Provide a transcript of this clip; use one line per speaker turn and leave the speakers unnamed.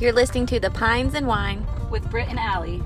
You're listening to The Pines and Wine
with Britt and Allie.